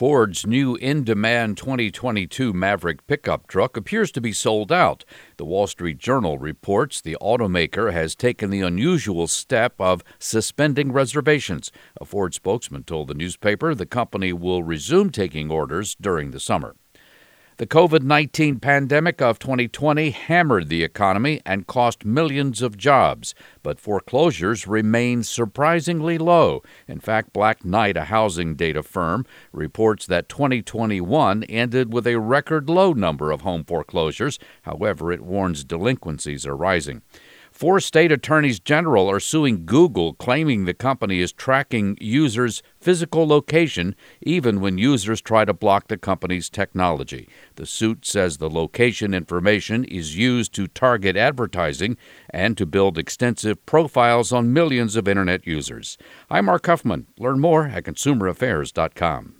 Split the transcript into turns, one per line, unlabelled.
Ford's new in demand 2022 Maverick pickup truck appears to be sold out. The Wall Street Journal reports the automaker has taken the unusual step of suspending reservations. A Ford spokesman told the newspaper the company will resume taking orders during the summer. The COVID 19 pandemic of 2020 hammered the economy and cost millions of jobs, but foreclosures remain surprisingly low. In fact, Black Knight, a housing data firm, reports that 2021 ended with a record low number of home foreclosures. However, it warns delinquencies are rising. Four state attorneys general are suing Google, claiming the company is tracking users' physical location even when users try to block the company's technology. The suit says the location information is used to target advertising and to build extensive profiles on millions of Internet users. I'm Mark Huffman. Learn more at consumeraffairs.com.